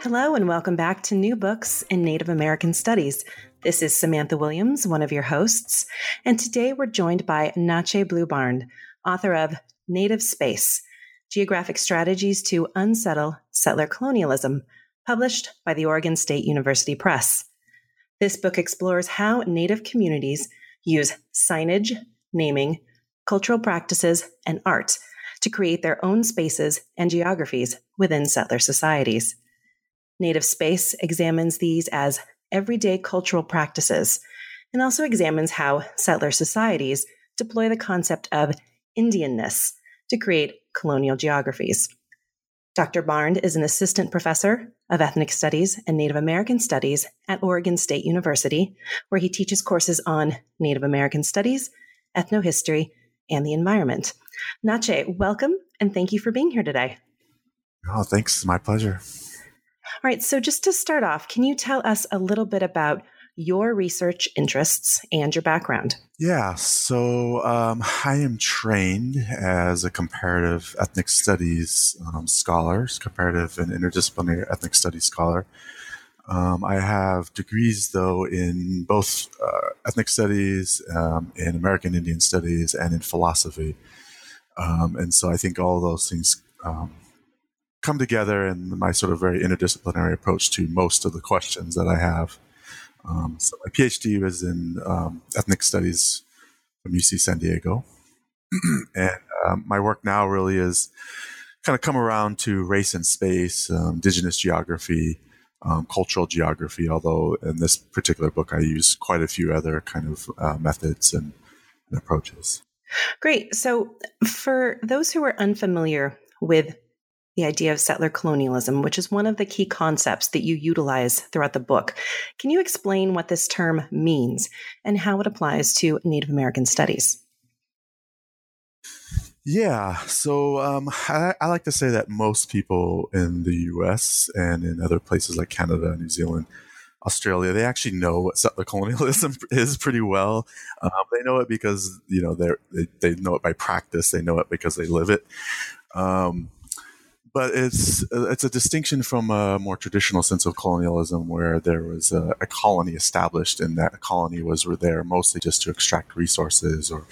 Hello, and welcome back to New Books in Native American Studies. This is Samantha Williams, one of your hosts, and today we're joined by Natchee Blu Barnd, author of Native Space Geographic Strategies to Unsettle Settler Colonialism, published by the Oregon State University Press. This book explores how Native communities use signage, naming, cultural practices, and art to create their own spaces and geographies within settler societies. Native Space examines these as everyday cultural practices and also examines how settler societies deploy the concept of Indianness to create colonial geographies. Dr. Barnd is an assistant professor of ethnic studies and Native American studies at Oregon State University, where he teaches courses on Native American studies, ethnohistory, and the environment. Natchee, welcome and thank you for being here today. Oh, thanks. It's my pleasure. All right. So, just to start off, can you tell us a little bit about your research interests and your background? Yeah. So, um, I am trained as a comparative ethnic studies um, scholar, comparative and interdisciplinary ethnic studies scholar. Um, I have degrees, though, in both uh, ethnic studies, um, in American Indian studies, and in philosophy. Um, and so I think all those things um, come together in my sort of very interdisciplinary approach to most of the questions that I have. Um, so my PhD was in um, ethnic studies from UC San Diego, and my work now really is kind of come around to race and space, indigenous geography, um, cultural geography. Although in this particular book, I use quite a few other kind of uh, methods and, and approaches. Great. So, for those who are unfamiliar with the idea of settler colonialism, which is one of the key concepts that you utilize throughout the book. Can you explain what this term means and how it applies to Native American studies? Yeah, so um, I, I, like to say that most people in the U.S. and in other places like Canada, New Zealand, Australia, they actually know what settler colonialism is pretty well. Um, they know it because you know they they know it by practice. They know it because they live it. Um, but it's it's a distinction from a more traditional sense of colonialism, where there was a, a colony established, and that colony was there mostly just to extract resources or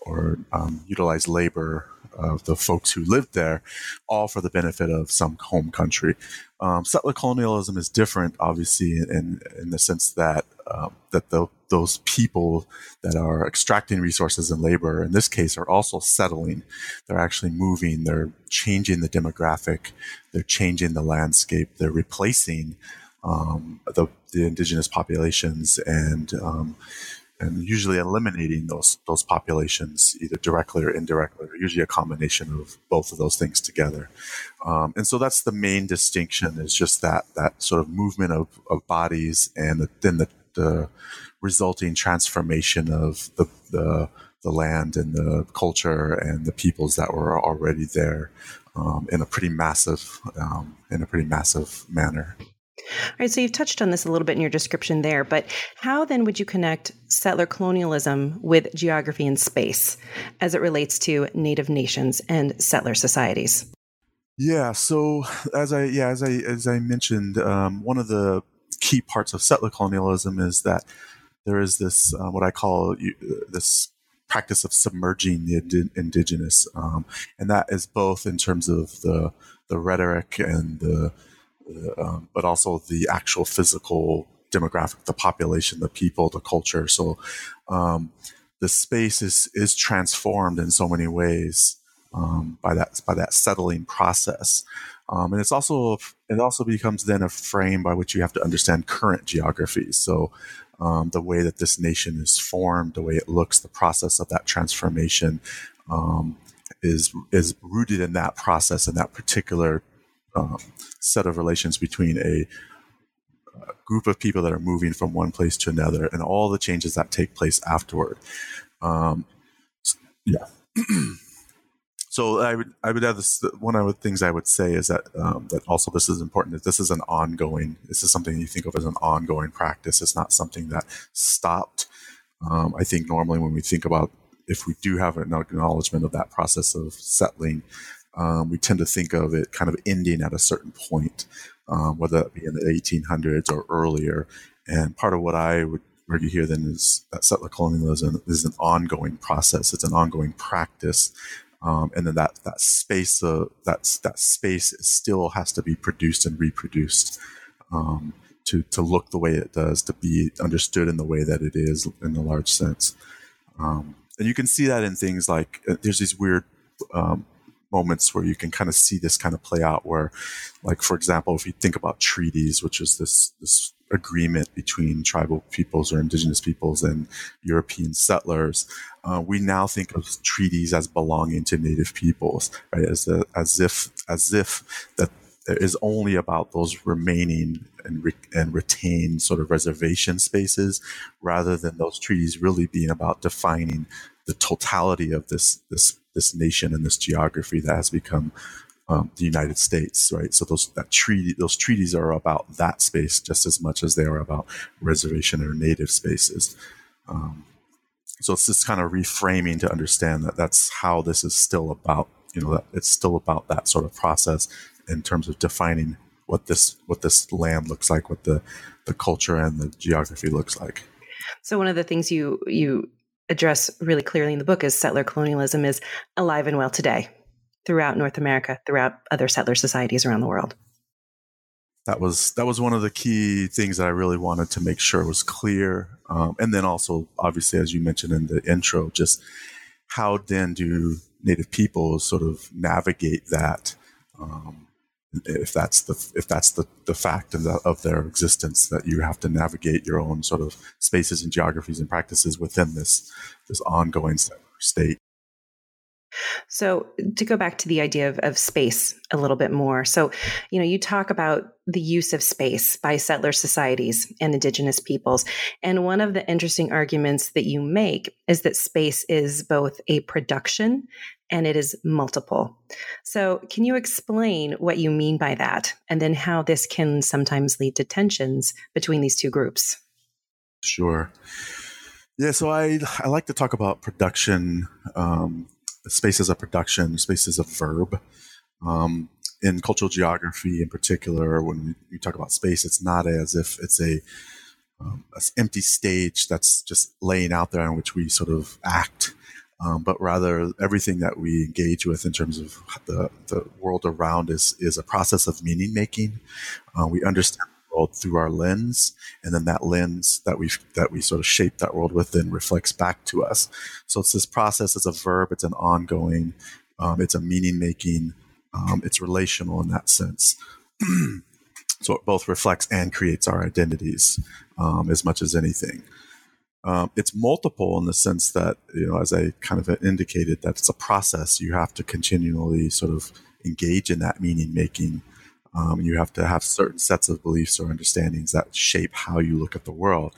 or um, utilize labor of the folks who lived there, all for the benefit of some home country. Um, settler colonialism is different, obviously, in in the sense that um, that the, those people that are extracting resources and labor, in this case, are also settling. They're actually moving. They're changing the demographic. They're changing the landscape. They're replacing um, the, the indigenous populations and um, and usually eliminating those those populations either directly or indirectly, or usually a combination of both of those things together. Um, and so that's the main distinction is just that that sort of movement of, of bodies and the, then the, the resulting transformation of the, the the land and the culture and the peoples that were already there um, in a pretty massive um, in a pretty massive manner. All right, so you've touched on this a little bit in your description there, but how then would you connect settler colonialism with geography and space as it relates to Native nations and settler societies? Yeah, so as I yeah as I as I mentioned, um, one of the key parts of settler colonialism is that there is this uh, what I call uh, this practice of submerging the ind- indigenous, um, and that is both in terms of the the rhetoric and the um, but also the actual physical demographic, the population, the people, the culture. So um, the space is is transformed in so many ways um, by that by that settling process. Um, and it's also it also becomes then a frame by which you have to understand current geography. So um, the way that this nation is formed, the way it looks, the process of that transformation um, is is rooted in that process and that particular um, set of relations between a, a, group of people that are moving from one place to another and all the changes that take place afterward. Um, yeah. so I would I would have this one of the things I would say is that um, that also this is important that this is an ongoing this is something you think of as an ongoing practice. It's not something that stopped. Um, I think normally when we think about if we do have an acknowledgement of that process of settling, um, we tend to think of it kind of ending at a certain point, um, whether that be in the 1800s or earlier. And part of what I would argue here then is that settler colonialism is an ongoing process. It's an ongoing practice. Um, and then that, that space, uh, that, that space still has to be produced and reproduced. Um, to, to look the way it does, to be understood in the way that it is in a large sense. Um, and you can see that in things like uh, there's these weird um, moments where you can kind of see this kind of play out where like for example if you think about treaties which is this this agreement between tribal peoples or indigenous peoples and european settlers uh, we now think of treaties as belonging to native peoples right? As a, as if as if that is only about those remaining and, re- and retained sort of reservation spaces rather than those treaties really being about defining the totality of this this this nation and this geography that has become um, the United States, right? So those that treaty those treaties are about that space just as much as they are about reservation or native spaces. Um, so it's this kind of reframing to understand that that's how this is still about. You know, it's still about that sort of process in terms of defining what this what this land looks like, what the the culture and the geography looks like. So one of the things you you address really clearly in the book is settler colonialism is alive and well today throughout North America, throughout other settler societies around the world. That was that was one of the key things that I really wanted to make sure was clear, um, and then also obviously, as you mentioned in the intro, just how then do Native peoples sort of navigate that um, if that's the if that's the, the fact of, the, of their existence that you have to navigate your own sort of spaces and geographies and practices within this this ongoing state so, to go back to the idea of, of space a little bit more. So, you know, you talk about the use of space by settler societies and indigenous peoples. And one of the interesting arguments that you make is that space is both a production and it is multiple. So, can you explain what you mean by that and then how this can sometimes lead to tensions between these two groups? Sure. Yeah, so I, I like to talk about production um, space as a production, space as a verb. Um, in cultural geography, in particular, when you talk about space, it's not as if it's a um, empty stage that's just laying out there in which we sort of act, um, but rather everything that we engage with in terms of the, the world around is is a process of meaning making. Uh, we understand world through our lens, and then that lens that we that we sort of shape that world with then reflects back to us. So it's this process. It's a verb. It's an ongoing. Um, it's a meaning making. Um, it's relational in that sense. so it both reflects and creates our identities um, as much as anything. Um, it's multiple in the sense that you know, as I kind of indicated, that it's a process. You have to continually sort of engage in that meaning making um, you have to have certain sets of beliefs or understandings that shape how you look at the world.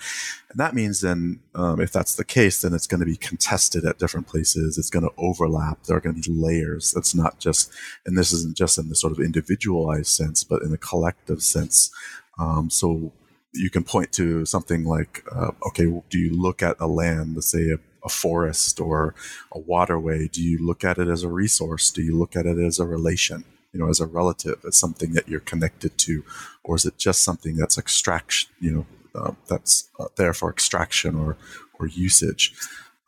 And that means then, um, if that's the case, then it's going to be contested at different places. It's going to overlap. There are going to be layers. That's not just, and this isn't just in the sort of individualized sense, but in the collective sense. Um, so you can point to something like, uh, okay, do you look at a land, let's say a, a forest or a waterway? Do you look at it as a resource? Do you look at it as a relation? You know, as a relative, as something that you're connected to, or is it just something that's extraction, you know, uh, that's uh, there for extraction or or usage?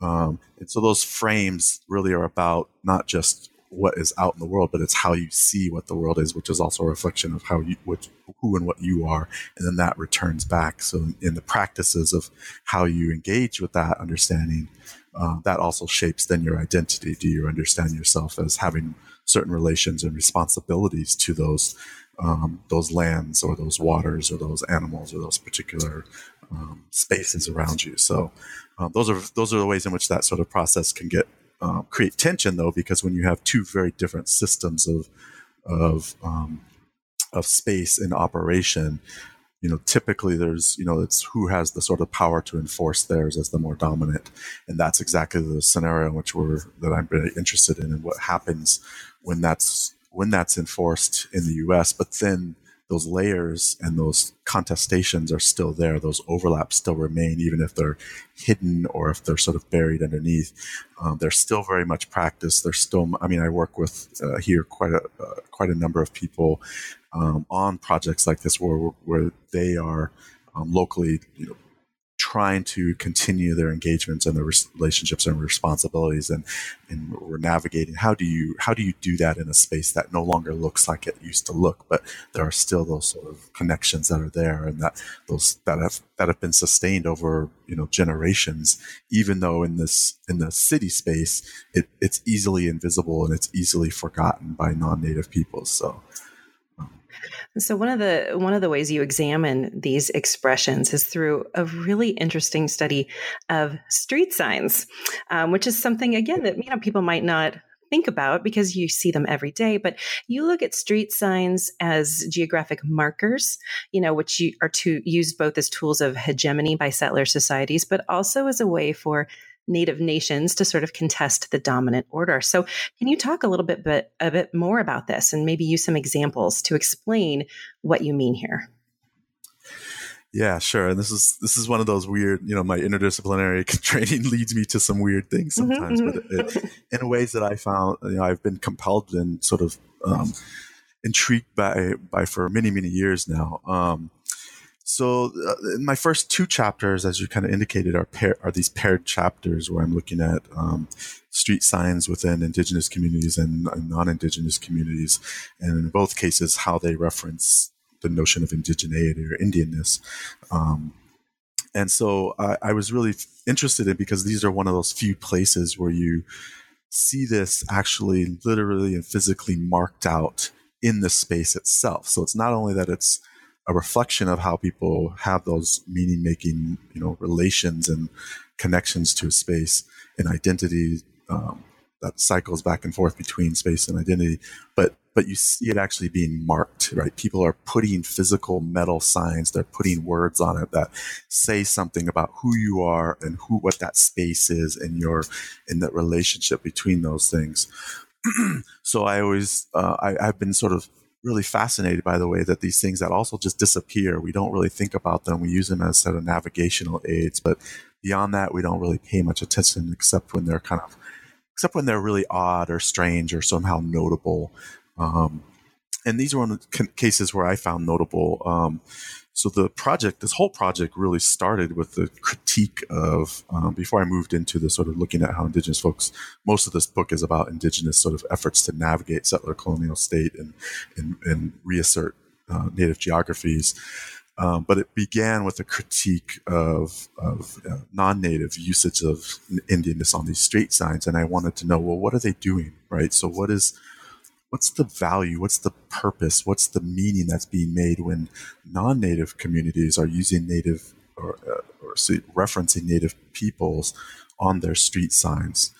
Um, and so those frames really are about not just what is out in the world, but it's how you see what the world is, which is also a reflection of how you, what, who and what you are, and then that returns back. So in the practices of how you engage with that understanding, uh, that also shapes then your identity. Do you understand yourself as having certain relations and responsibilities to those um, those lands or those waters or those animals or those particular um, spaces around you. So uh, those are those are the ways in which that sort of process can get uh, create tension, though, because when you have two very different systems of of um, of space in operation, you know, typically there's, you know, it's who has the sort of power to enforce theirs as the more dominant. And that's exactly the scenario in which we're, that I'm very interested in and what happens when that's, when that's enforced in the US. But then those layers and those contestations are still there. Those overlaps still remain, even if they're hidden or if they're sort of buried underneath. Um, they're still very much practiced. They're still. I mean, I work with uh, here quite a uh, quite a number of people um, on projects like this where where they are um, locally, you know, trying to continue their engagements and their relationships and responsibilities and and we're navigating. How do you how do you do that in a space that no longer looks like it used to look but there are still those sort of connections that are there and that those that have that have been sustained over you know generations even though in this in the city space it, it's easily invisible and it's easily forgotten by non-native people. So so one of the one of the ways you examine these expressions is through a really interesting study of street signs, um, which is something again that you know people might not think about because you see them every day but you look at street signs as geographic markers you know which you are to use both as tools of hegemony by settler societies but also as a way for native nations to sort of contest the dominant order. So, can you talk a little bit, bit a bit more about this and maybe use some examples to explain what you mean here? Yeah, sure. And this is this is one of those weird, you know, my interdisciplinary training leads me to some weird things mm-hmm, sometimes, mm-hmm. but it, in ways that I found, you know, I've been compelled and sort of um, intrigued by by for many many years now. Um, so uh, my first two chapters, as you kind of indicated, are pair, are these paired chapters where I'm looking at um, street signs within indigenous communities and, non-indigenous communities, and in both cases, how they reference the notion of indigeneity or Indianness. Um, and so I, I was really interested in because these are one of those few places where you see this actually literally and physically marked out in the space itself. So it's not only that it's a reflection of how people have those meaning making, you know, relations and connections to space and identity um, that cycles back and forth between space and identity. But but you see it actually being marked, right? People are putting physical metal signs, they're putting words on it that say something about who you are and who what that space is and your in that relationship between those things. so I always uh, I, I've been sort of really fascinated by the way that these things that also just disappear. We don't really think about them. We use them as sort of navigational aids, but beyond that, we don't really pay much attention except when they're kind of, except when they're really odd or strange or somehow notable. Um, and these of the cases where I found notable. Um, so the project, this whole project really started with the critique of, um, before I moved into the sort of looking at how indigenous folks, most of this book is about indigenous sort of efforts to navigate settler colonial state and, and, and reassert uh, native geographies. Um, but it began with a critique of, of uh, non-native usage of Indianness on these street signs. And I wanted to know, well, what are they doing? Right. So what is, what's the value what's the purpose what's the meaning that's being made when non-native communities are using native or, uh, or referencing native peoples on their street signs?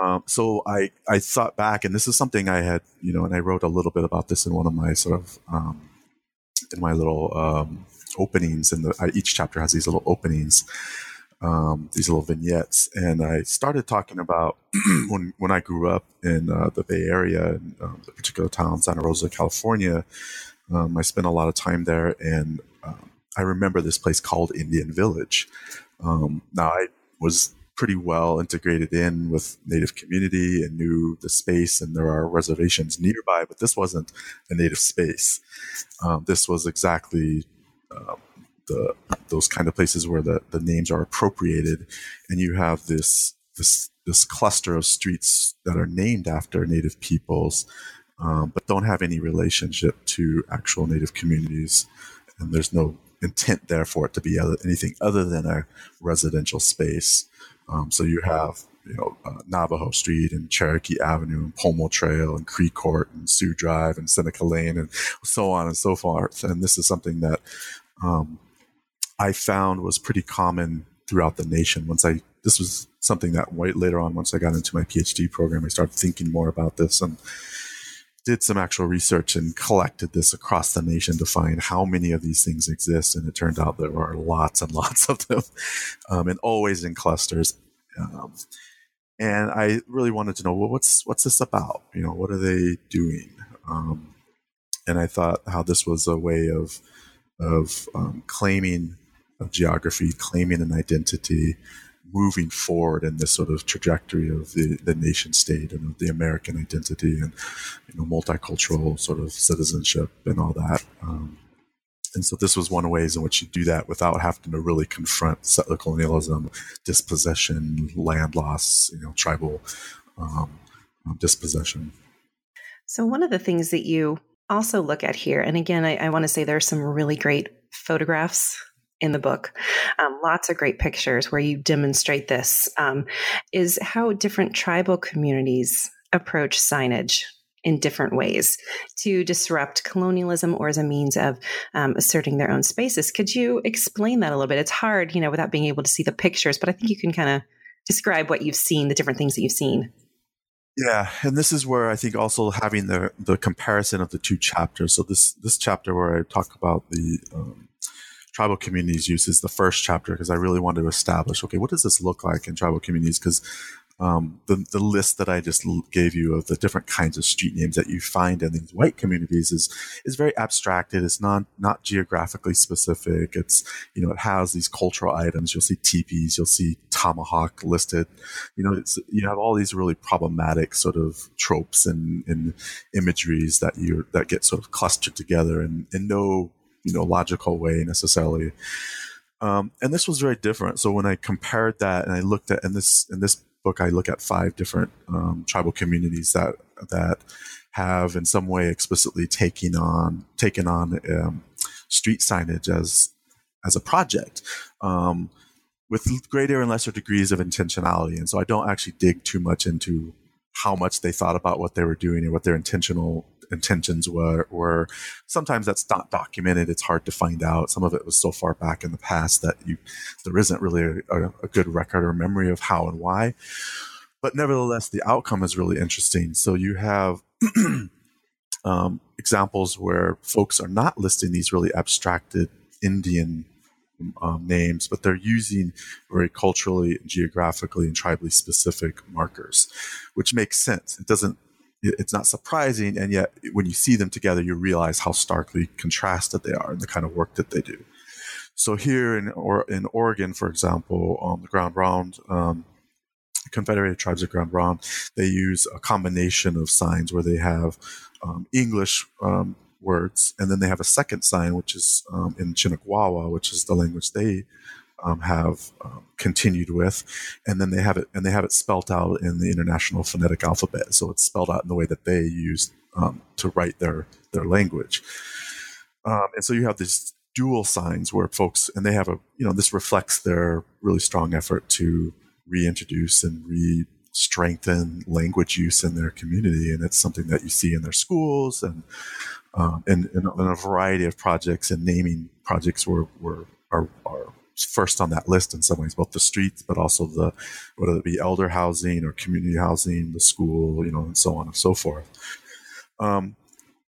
Um, so I, I thought back and this is something i had you know and i wrote a little bit about this in one of my sort of um, in my little um, openings and each chapter has these little openings um, these little vignettes. And I started talking about when, when I grew up in uh, the Bay Area, in, um, the particular town, Santa Rosa, California. Um, I spent a lot of time there, and um, I remember this place called Indian Village. Um, now, I was pretty well integrated in with native community and knew the space and there are reservations nearby but this wasn't a native space um, this was exactly the those kind of places where the, the names are appropriated, and you have this this this cluster of streets that are named after native peoples, um, but don't have any relationship to actual native communities, and there's no intent there for it to be anything other than a residential space. Um, so you have you know uh, Navajo Street and Cherokee Avenue and Pomo Trail and Cree Court and Sioux Drive and Seneca Lane and so on and so forth. And this is something that um, I found was pretty common throughout the nation. Once I, this was something that later on, once I got into my PhD program, I started thinking more about this and did some actual research and collected this across the nation to find how many of these things exist. And it turned out there are lots and lots of them, um, and always in clusters. Um, and I really wanted to know, well, what's what's this about? You know, what are they doing? Um, and I thought how this was a way of of um, claiming a geography, claiming an identity, moving forward in this sort of trajectory of the, the nation state and of the American identity and you know multicultural sort of citizenship and all that. Um, and so this was one of ways in which you do that without having to really confront settler colonialism, dispossession, land loss, you know, tribal um dispossession. So one of the things that you also look at here, and again, I, I want to say there are some really great photographs in the book, um, lots of great pictures where you demonstrate this, um, is how different tribal communities approach signage in different ways to disrupt colonialism or as a means of um, asserting their own spaces. Could you explain that a little bit? It's hard, you know, without being able to see the pictures, but I think you can kind of describe what you've seen, the different things that you've seen. Yeah, and this is where I think also having the the comparison of the two chapters. So this this chapter where I talk about the um, tribal communities use is the first chapter because I really wanted to establish okay, what does this look like in tribal communities? Because um, the, the list that I just gave you of the different kinds of street names that you find in these white communities is is very abstracted. It's not not geographically specific. It's you know it has these cultural items. You'll see teepees. You'll see tomahawk listed. You know it's you have all these really problematic sort of tropes and, and imageries that you that get sort of clustered together and, in no you know logical way necessarily. Um, and this was very different. So when I compared that and I looked at and this in this book, I look at five different um, tribal communities that that have in some way explicitly taken on taken on um, street signage as as a project. Um, with greater and lesser degrees of intentionality. And so I don't actually dig too much into how much they thought about what they were doing and what their intentional intentions were, were sometimes that's not documented. It's hard to find out. Some of it was so far back in the past that you there isn't really a, a good record or memory of how and why. But nevertheless, the outcome is really interesting. So you have um, examples where folks are not listing these really abstracted Indian um, names, but they're using very culturally, geographically, and tribally specific markers, which makes sense. It doesn't it's not surprising. And yet, when you see them together, you realize how starkly contrasted they are in the kind of work that they do. So here in or in Oregon, for example, on the Grand Ronde, um, Confederated Tribes of Grand Ronde, they use a combination of signs where they have um, English um, words, and then they have a second sign, which is um, in Chinuk Wawa, which is the language they um, have um, continued with, and then they have it and they have it spelt out in the International Phonetic Alphabet. So it's spelled out in the way that they use um, to write their their language. Um, and so you have these dual signs where folks and they have a you know this reflects their really strong effort to reintroduce and re strengthen language use in their community and it's something that you see in their schools and um, and, and, a variety of projects and naming projects were, were are, are first on that list in some ways, both the streets, but also the whether it be elder housing or community housing, the school, you know, and so on and so forth. Um,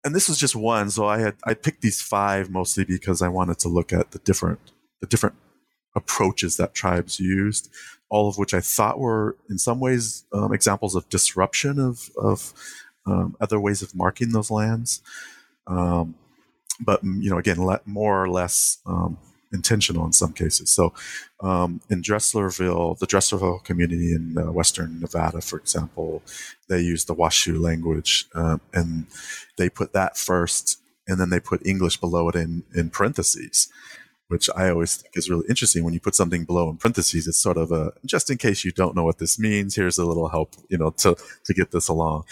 and this was just one, so I had I picked these five mostly because I wanted to look at the different the different approaches that tribes used, all of which I thought were in some ways um, examples of disruption of of um, other ways of marking those lands. Um, but you know, again, more or less um, intentional in some cases. So, um, in Dresslerville, the Dresslerville community in uh, Western Nevada, for example, they use the Washoe language, uh, and they put that first, and then they put English below it in in parentheses, which I always think is really interesting. When you put something below in parentheses, it's sort of a just in case you don't know what this means. Here's a little help, you know, to to get this along.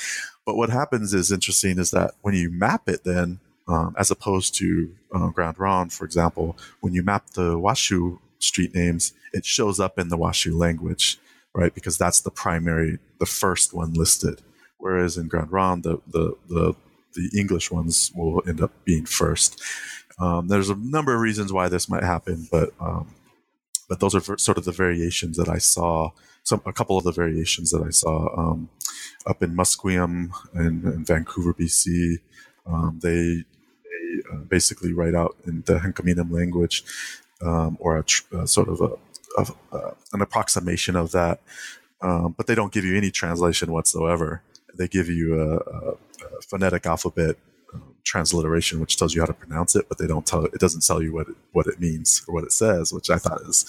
But what happens is interesting is that when you map it, then um, as opposed to uh, Grand Ronde, for example, when you map the Washoe street names, it shows up in the Washoe language, right? Because that's the primary, the first one listed. Whereas in Grand Ronde, the, the, the, the English ones will end up being first. Um, there's a number of reasons why this might happen, but um, but those are sort of the variations that I saw. Some a couple of the variations that I saw um, up in Musqueam and, in Vancouver, BC. Um, they uh, basically write out in the Hunkaminam language um, or a tr- uh, sort of a, uh, an approximation of that. Um, but they don't give you any translation whatsoever. They give you a, a, a phonetic alphabet um, transliteration, which tells you how to pronounce it, but they don't tell it. It doesn't tell you what it, what it means or what it says, which I thought is,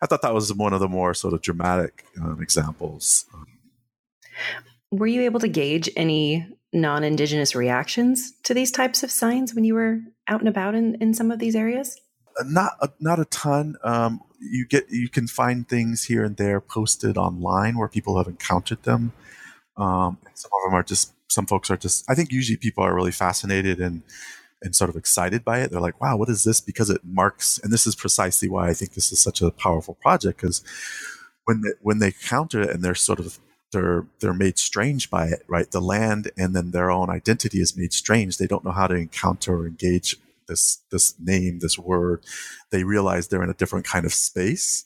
I thought that was one of the more sort of dramatic um, examples. Were you able to gauge any non-indigenous reactions to these types of signs when you were out and about in, in some of these areas? Uh, not a, not a ton. Um, you get you can find things here and there posted online where people have encountered them. Um, some of them are just some folks are just. I think usually people are really fascinated and and sort of excited by it. They're like, "Wow, what is this?" Because it marks, and this is precisely why I think this is such a powerful project. Because when they, when they counter it and they're sort of they're they're made strange by it, right? The land and then their own identity is made strange. They don't know how to encounter or engage this this name, this word. They realize they're in a different kind of space.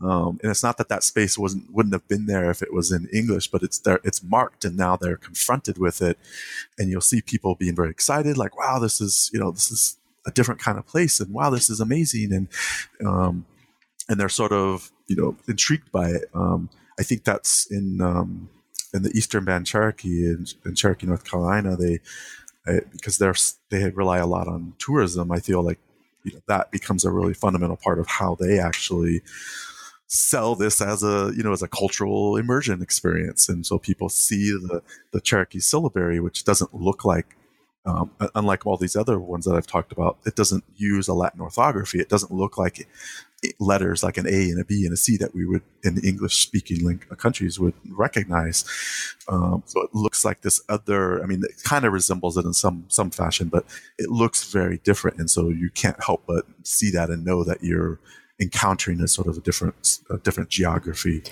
Um, and it's not that that space wasn't wouldn't have been there if it was in English, but it's there. It's marked, and now they're confronted with it. And you'll see people being very excited, like, "Wow, this is you know this is a different kind of place," and "Wow, this is amazing," and um, and they're sort of you know intrigued by it. Um, I think that's in um, in the Eastern Band Cherokee in, in Cherokee, North Carolina. They uh, because they're they rely a lot on tourism. I feel like you know, that becomes a really fundamental part of how they actually sell this as a you know as a cultural immersion experience and so people see the the cherokee syllabary which doesn't look like um, unlike all these other ones that I've talked about, it doesn't use a Latin orthography. It doesn't look like letters like an A and a B and a C that we would in English speaking countries would recognize. Um, so it looks like this other. I mean, it kind of resembles it in some some fashion, but it looks very different, and so you can't help but see that and know that you're encountering a sort of a different a different geography.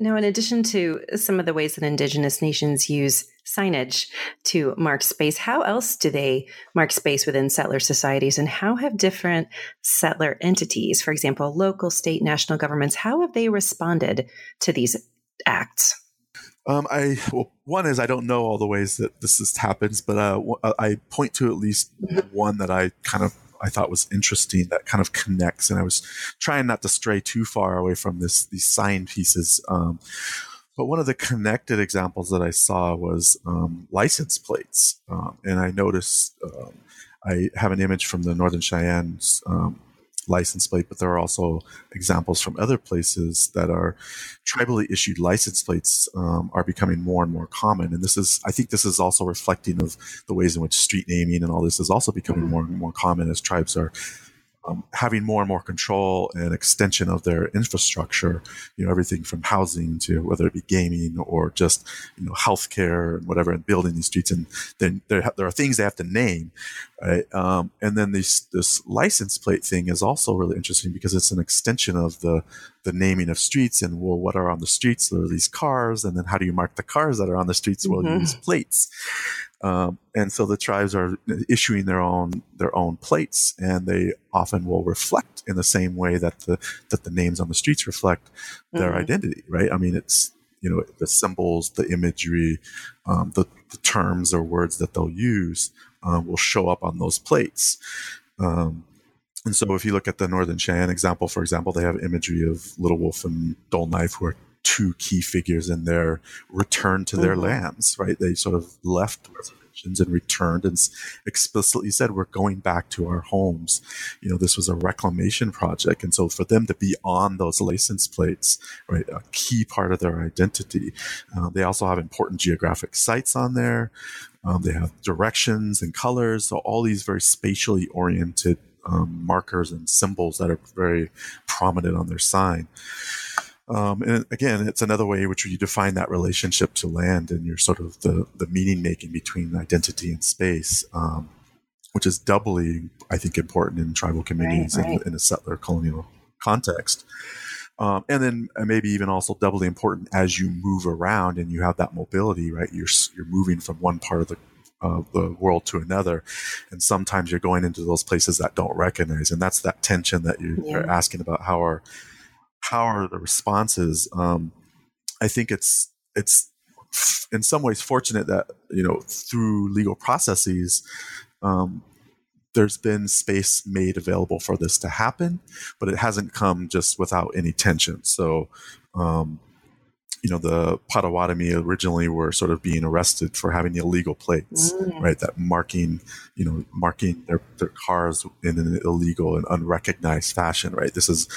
Now, in addition to some of the ways that Indigenous nations use signage to mark space, how else do they mark space within settler societies? And how have different settler entities, for example, local, state, national governments, how have they responded to these acts? Um, I well, one is I don't know all the ways that this is, happens, but uh, I point to at least mm-hmm. one that I kind of I thought was interesting that kind of connects. And I was trying not to stray too far away from this these sign pieces. Um, but one of the connected examples that I saw was um, license plates, um, and I noticed um, I have an image from the Northern Cheyennes um, license plate, but there are also examples from other places that are tribally issued license plates um, are becoming more and more common. And this is, I think, this is also reflecting of the ways in which street naming and all this is also becoming mm-hmm. more and more common as tribes are um, having more and more control and extension of their infrastructure, you know, everything from housing to whether it be gaming or just, you know, healthcare and whatever, and building these streets. And then there, there are things they have to name, right? Um, and then this, this license plate thing is also really interesting because it's an extension of the, the naming of streets and well, what are on the streets? There are these cars. And then how do you mark the cars that are on the streets? Well, mm-hmm. you use plates. Um, and so the tribes are issuing their own their own plates, and they often will reflect in the same way that the that the names on the streets reflect their mm-hmm. identity, right? I mean, it's you know the symbols, the imagery, um, the, the, terms or words that they'll use um, will show up on those plates. Um, and so, if you look at the Northern Cheyenne example, for example, they have imagery of Little Wolf and Dull Knife, who are two key figures in their return to their mm-hmm. lands, right? They sort of left reservations and returned and explicitly said, we're going back to our homes. You know, this was a reclamation project. And so for them to be on those license plates, right, a key part of their identity. Uh, they also have important geographic sites on there. Um, they have directions and colors. So all these very spatially oriented um, markers and symbols that are very prominent on their sign. Um, and again, it's another way in which you define that relationship to land and your sort of the, the meaning making between identity and space, um, which is doubly, I think, important in tribal communities right, right. In, in, a settler colonial context. Um, and then uh, maybe even also doubly important as you move around and you have that mobility, right? You're you're moving from one part of the uh, the world to another, and sometimes you're going into those places that don't recognize, and that's that tension that you, yeah. are asking about. How are how are the responses? Um, I think it's it's in some ways fortunate that you know through legal processes. Um, there's been space made available for this to happen, but it hasn't come just without any tension. So, um, you know the Potawatomi originally were sort of being arrested for having illegal plates, mm. right? That marking, you know, marking their, their cars in an illegal and unrecognized fashion, right? This is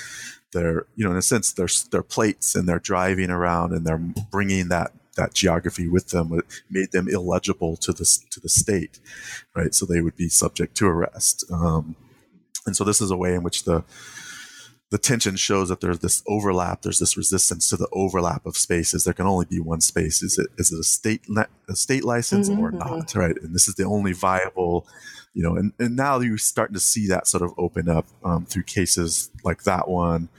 their, you know, in a sense, their plates, and they're driving around and they're bringing that that geography with them. It made them illegible to the to the state, right? So they would be subject to arrest. Um, and so this is a way in which the the tension shows that there's this overlap. There's this resistance to the overlap of spaces. There can only be one space. Is it is it a state a state license mm-hmm, or not? Right, and this is the only viable, you know. And, and now you're starting to see that sort of open up um, through cases like that one,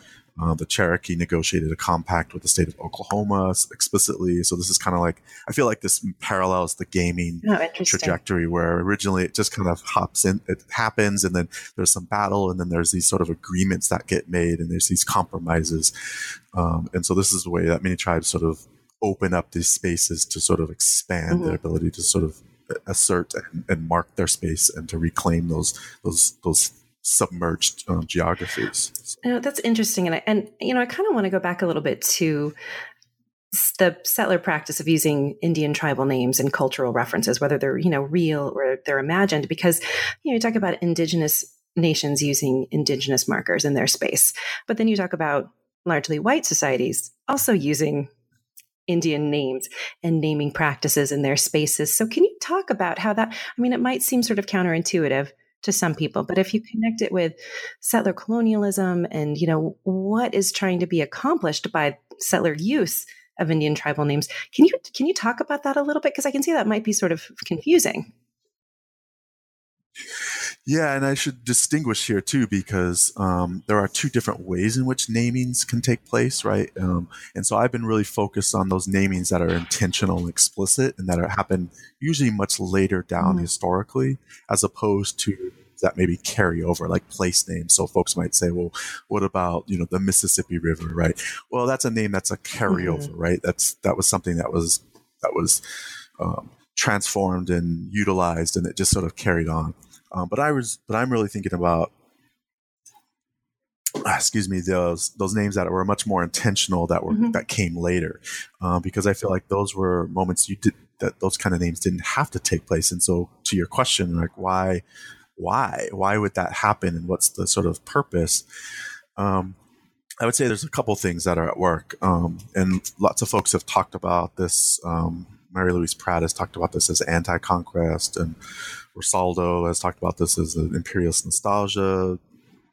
uh, the Cherokee negotiated a compact with the state of Oklahoma explicitly. So this is kind of like I feel like this parallels the gaming oh, trajectory, where originally it just kind of hops in, it happens, and then there's some battle, and then there's these sort of agreements that get made, and there's these compromises, um, and so this is the way that many tribes sort of open up these spaces to sort of expand mm-hmm. their ability to sort of assert and, and mark their space and to reclaim those those those submerged um, geographies. Know, that's interesting, and I, and you know, I kind of want to go back a little bit to the settler practice of using Indian tribal names and cultural references, whether they're you know real or they're imagined, because you know you talk about indigenous nations using indigenous markers in their space, but then you talk about largely white societies also using Indian names and naming practices in their spaces. So, can you talk about how that? I mean, it might seem sort of counterintuitive to some people but if you connect it with settler colonialism and you know what is trying to be accomplished by settler use of indian tribal names can you can you talk about that a little bit because i can see that might be sort of confusing yeah, and I should distinguish here too because um, there are two different ways in which namings can take place, right? Um, and so I've been really focused on those namings that are intentional and explicit and that are, happen usually much later down mm. historically, as opposed to that maybe carry over, like place names. So folks might say, well, what about you know the Mississippi River, right? Well, that's a name that's a carryover, mm-hmm. right? That's that was something that was that was um, transformed and utilized, and it just sort of carried on. Um, but I was, but I'm really thinking about, ah, excuse me, those those names that were much more intentional that were mm-hmm. that came later, uh, because I feel like those were moments you did that those kind of names didn't have to take place. And so, to your question, like why, why, why would that happen, and what's the sort of purpose? Um, I would say there's a couple things that are at work, um, and lots of folks have talked about this. Um, Mary Louise Pratt has talked about this as anti-conquest, and Rosaldo has talked about this as an imperialist nostalgia.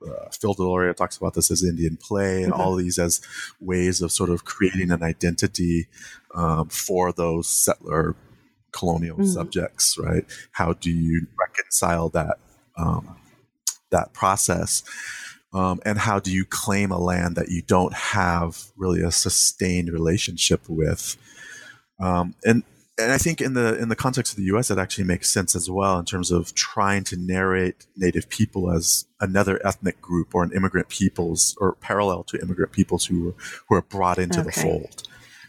Uh, Phil Deloria talks about this as Indian play, and mm-hmm. all these as ways of sort of creating an identity um, for those settler colonial mm-hmm. subjects. Right? How do you reconcile that um, that process? Um, and how do you claim a land that you don't have really a sustained relationship with? Um, and and I think in the in the context of the U.S., it actually makes sense as well in terms of trying to narrate Native people as another ethnic group or an immigrant peoples or parallel to immigrant peoples who who are brought into okay. the fold,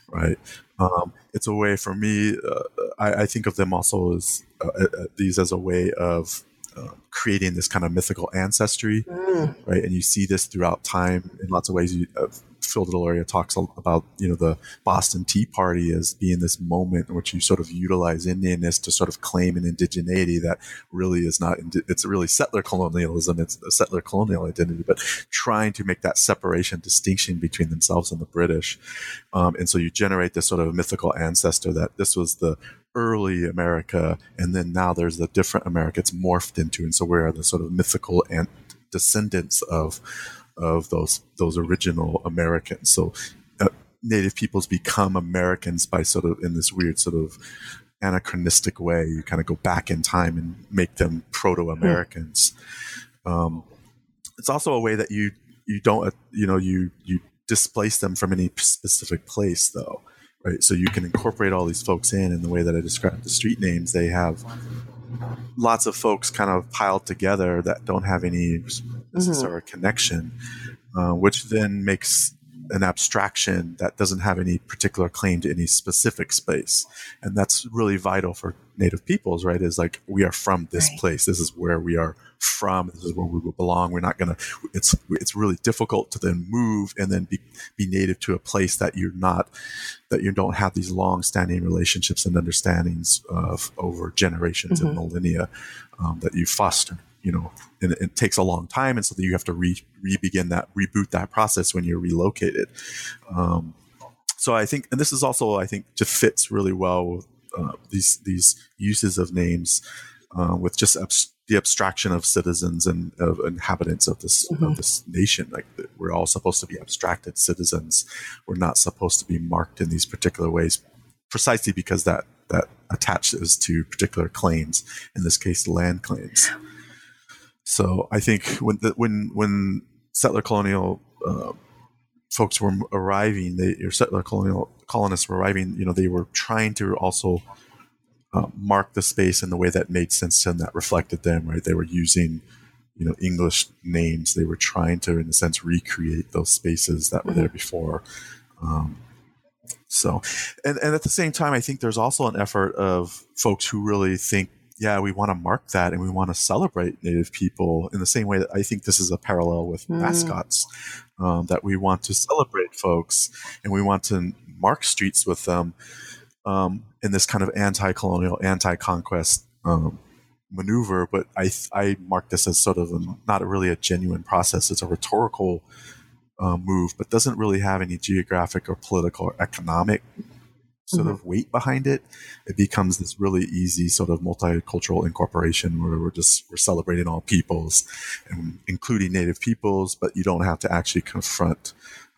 right? Um, it's a way for me. Uh, I, I, think of them also as uh, uh, these as a way of uh, creating this kind of mythical ancestry, mm. right? And you see this throughout time in lots of ways. You, uh, Phil Deloria talks about you know the Boston Tea Party as being this moment in which you sort of utilize Indianness to sort of claim an indigeneity that really is not. It's really settler colonialism. It's a settler colonial identity, but trying to make that separation, distinction between themselves and the British, um, and so you generate this sort of mythical ancestor that this was the early America, and then now there's the different America it's morphed into, and so we're the sort of mythical and descendants of of those those original Americans. So uh, Native peoples become Americans by sort of in this weird sort of anachronistic way. You kind of go back in time and make them Proto Americans. Hmm. Um, it's also a way that you you don't uh, you know you you displace them from any specific place though right so you can incorporate all these folks in in the way that i described the street names they have lots of folks kind of piled together that don't have any necessary mm-hmm. connection, uh, which then makes an abstraction that doesn't have any particular claim to any specific space. And that's really vital for native peoples, right? Is like, we are from this right. place. This is where we are from. This is where we belong. We're not going to, it's, it's really difficult to then move and then be, be native to a place that you're not, that you don't have these long standing relationships and understandings of over generations mm-hmm. and millennia um, that you foster you know, and it, takes a long time, and so that you have to re, re-begin that, reboot that process when you're relocated. Um, so I think, and this is also, I think, just fits really well with uh, these these uses of names uh, with just abs- the abstraction of citizens and of inhabitants of this mm-hmm. of this nation. Like we're all supposed to be abstracted citizens. We're not supposed to be marked in these particular ways, precisely because that that attaches to particular claims. In this case, land claims. So I think when the, when when settler colonial uh, folks were arriving, they or settler colonial colonists were arriving. You know, they were trying to also uh, mark the space in the way that made sense to them, that reflected them. Right? They were using you know English names. They were trying to, in a sense, recreate those spaces that were there mm-hmm. before. Um, so, and, and at the same time, I think there's also an effort of folks who really think yeah, we want to mark that and we want to celebrate Native people in the same way that I think this is a parallel with mm. mascots, um, that we want to celebrate folks and we want to mark streets with them um, in this kind of anti colonial, anti conquest um, maneuver. But I, I mark this as sort of a, not a really a genuine process, it's a rhetorical. Uh, move, but doesn't really have any geographic or political or economic sort mm-hmm. of weight behind it, it becomes this really easy sort of multicultural incorporation where we're just we're celebrating all peoples, and including Native peoples, but you don't have to actually confront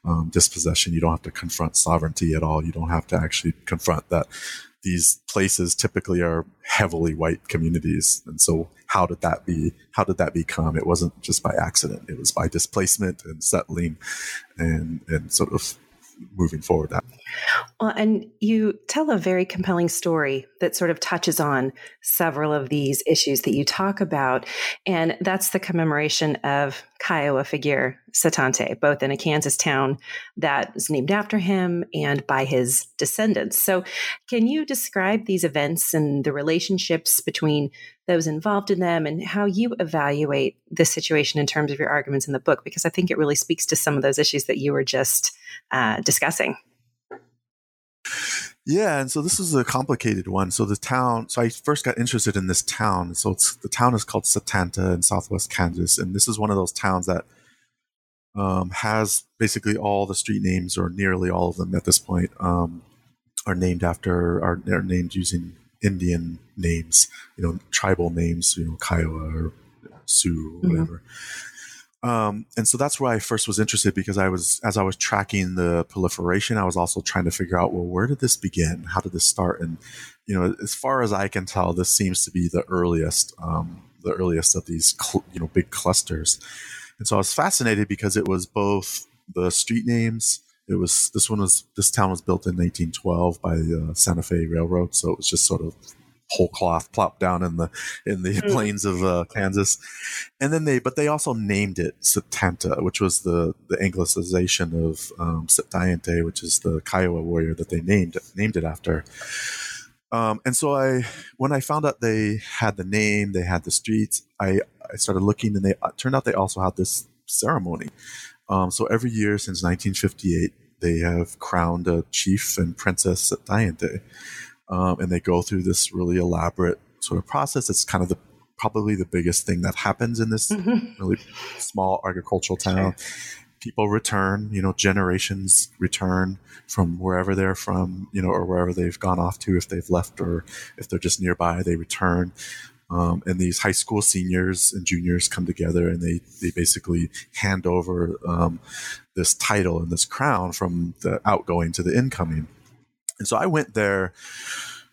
um, dispossession. You don't have to confront sovereignty at all. You don't have to actually confront that these places typically are heavily white communities and so how did that be how did that become it wasn't just by accident it was by displacement and settling and and sort of moving forward that well, and you tell a very compelling story that sort of touches on several of these issues that you talk about. And that's the commemoration of Kiowa figure Satanta, both in a Kansas town that is named after him and by his descendants. So, can you describe these events and the relationships between those involved in them and how you evaluate this situation in terms of your arguments in the book? Because I think it really speaks to some of those issues that you were just uh, discussing. Yeah, and so this is a complicated one. So the town, so I first got interested in this town. So it's the town is called Satanta in southwest Kansas, and this is one of those towns that um, has basically all the street names, or nearly all of them at this point, um, are named after are, are named using Indian names, you know, tribal names, you know, Kiowa or Sioux or mm-hmm. whatever. Mm-hmm. Um, and so that's where I first was interested because I was, as I was tracking the proliferation, I was also trying to figure out, well, where did this begin? How did this start? And, you know, as far as I can tell, this seems to be the earliest, um, the earliest of these, cl- you know, big clusters. And so I was fascinated because it was both the street names. It was, this one was, this town was built in 1812 by the Santa Fe Railroad. So it was just sort of whole cloth plopped down in the in the mm. plains of uh, Kansas, and then they but they also named it Satanta, which was the the anglicization of um, which is the Kiowa warrior that they named named it after. Um, and so I, when I found out they had the name, they had the streets, I, I started looking, and they uh, turned out they also had this ceremony. Um, so every year since 1958, they have crowned a chief and princess Septaiente um, and they go through this really elaborate sort of process. It's kind of the probably the biggest thing that happens in this mm-hmm. really small agricultural town. Sure. People return, you know, generations return from wherever they're from, you know, or wherever they've gone off to. If they've left or if they're just nearby, they return. Um, and these high school seniors and juniors come together and they, they basically hand over um, this title and this crown from the outgoing to the incoming. And so I went there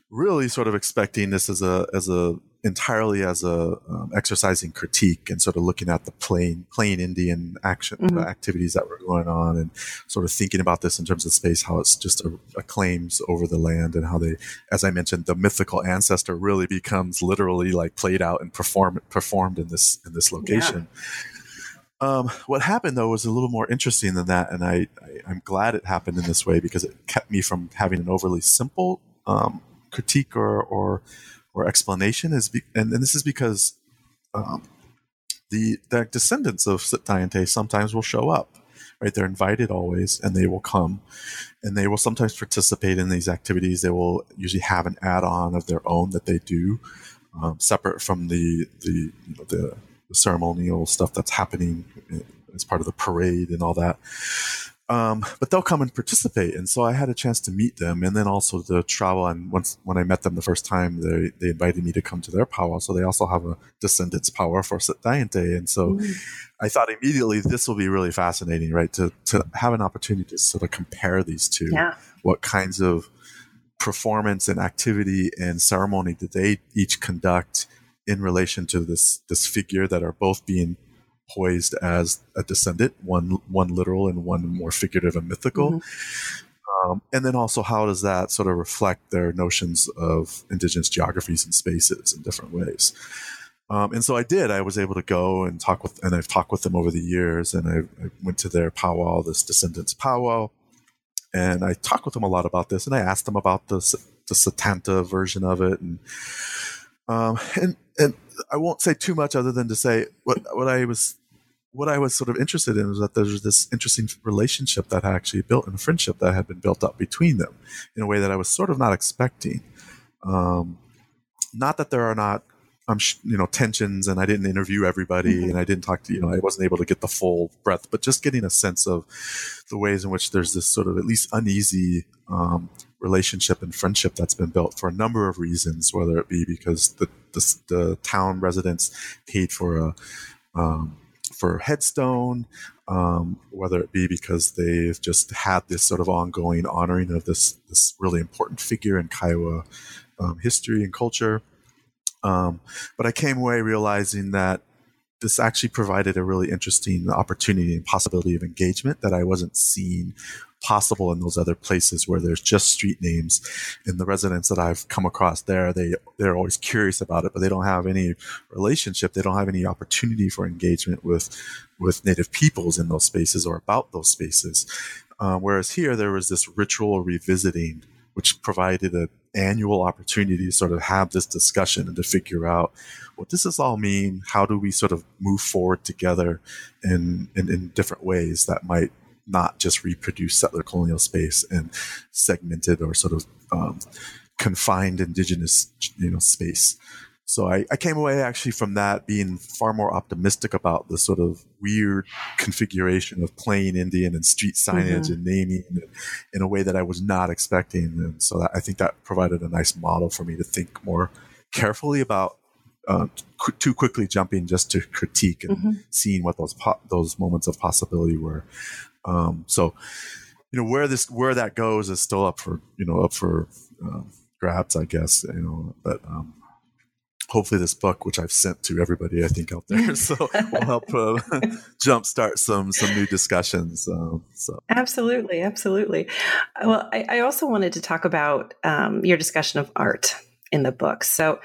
really sort of expecting this as a as a entirely as a um, exercising critique and sort of looking at the plain plain Indian action mm-hmm. activities that were going on and sort of thinking about this in terms of space, how it's just a, a, claims over the land and how they, as I mentioned, the mythical ancestor really becomes literally like played out and performed performed in this in this location. Yeah. Um, what happened though was a little more interesting than that, and I, I am glad it happened in this way because it kept me from having an overly simple um, critique or or or explanation. Is be, and, and this is because um, the the descendants of Sit sometimes will show up. Right, they're invited always, and they will come, and they will sometimes participate in these activities. They will usually have an add-on of their own that they do, um, separate from the the you know, the the ceremonial stuff that's happening as part of the parade and all that. Um, but they'll come and participate, and so I had a chance to meet them, and then also to travel. And once when I met them the first time, they they invited me to come to their powwow. So they also have a descendants powwow for Sitayante, and so mm. I thought immediately this will be really fascinating, right? To to have an opportunity to sort of compare these two. Yeah. What kinds of performance and activity and ceremony did they each conduct? in relation to this this figure that are both being poised as a descendant, one one literal and one more figurative and mythical. Mm-hmm. Um, and then also, how does that sort of reflect their notions of indigenous geographies and spaces in different ways? Um, and so I did. I was able to go and talk with, and I've talked with them over the years. And I, I went to their powwow, this Descendants powwow, and I talked with them a lot about this. And I asked them about the the Satanta version of it, and um, and and I won't say too much other than to say what what I was what I was sort of interested in was that there's this interesting relationship that had actually built and a friendship that had been built up between them in a way that I was sort of not expecting. Um, not that there are not um, you know tensions and I didn't interview everybody mm-hmm. and I didn't talk to you know I wasn't able to get the full breadth, but just getting a sense of the ways in which there's this sort of at least uneasy um, relationship and friendship that's been built for a number of reasons, whether it be because the the, the town residents paid for a um, for headstone, um, whether it be because they've just had this sort of ongoing honoring of this this really important figure in Kiowa um, history and culture. Um, but I came away realizing that this actually provided a really interesting opportunity and possibility of engagement that I wasn't seeing possible in those other places where there's just street names. And the residents that I've come across there, they they're always curious about it, but they don't have any relationship. They don't have any opportunity for engagement with with native peoples in those spaces or about those spaces. Um, whereas here, there was this ritual revisiting, which provided an annual opportunity to sort of have this discussion and to figure out what does this all mean? How do we sort of move forward together in, in, in different ways that might not just reproduce settler colonial space and segmented or sort of um, confined indigenous you know space. So I, I, came away actually from that being far more optimistic about the sort of weird configuration of plain Indian and street signage mm-hmm. and naming in a way that I was not expecting. And so that, I think that provided a nice model for me to think more carefully about uh, qu- too quickly jumping just to critique and mm-hmm. seeing what those po- those moments of possibility were. Um, so, you know, where this where that goes is still up for you know up for uh, grabs, I guess. You know, but um, hopefully this book, which I've sent to everybody, I think out there, so will help uh, jumpstart some some new discussions. Um, so absolutely, absolutely. Well, I, I, also wanted to talk about um, your discussion of art in the book. So,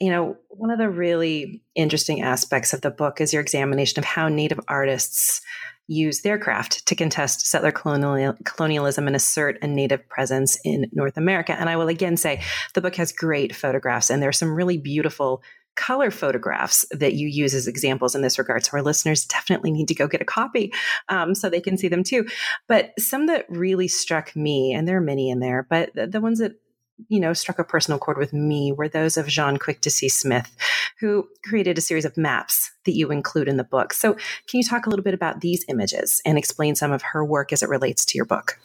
you know, one of the really interesting aspects of the book is your examination of how Native artists use their craft to contest settler colonial, colonialism and assert a native presence in North America. And I will again say the book has great photographs, and there are some really beautiful color photographs that you use as examples in this regard. So our listeners definitely need to go get a copy um, so they can see them too. But some that really struck me, and there are many in there, but the, the ones that you know, struck a personal chord with me were those of Jaune Quick to See Smith, who created a series of maps that you include in the book. So, can you talk a little bit about these images and explain some of her work as it relates to your book?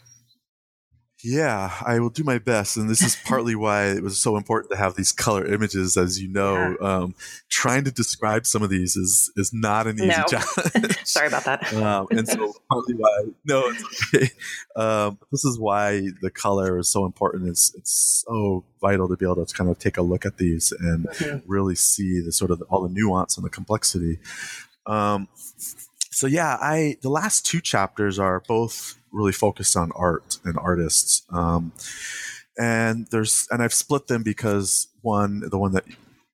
Yeah, I will do my best. And this is partly why it was so important to have these color images, as you know. Yeah. Um, trying to describe some of these is is not an easy no. job. Sorry about that. um, and so partly why no, it's okay. Um, this is why the color is so important. It's it's so vital to be able to kind of take a look at these and mm-hmm. really see the sort of all the nuance and the complexity. Um, so yeah, I the last two chapters are both really focused on art and artists. Um, and there's and I've split them because one, the one that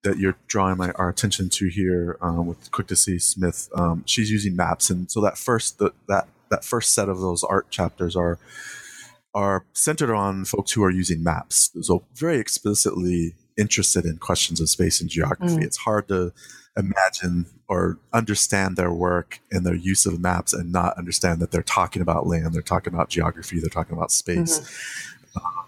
that you're drawing my, our attention to here um, with Quick to See Smith, um, she's using maps, and so that first the, that that first set of those art chapters are are centered on folks who are using maps, so very explicitly interested in questions of space and geography. Mm. It's hard to imagine or understand their work and their use of maps and not understand that they're talking about land, they're talking about geography, they're talking about space. Mm-hmm. Uh,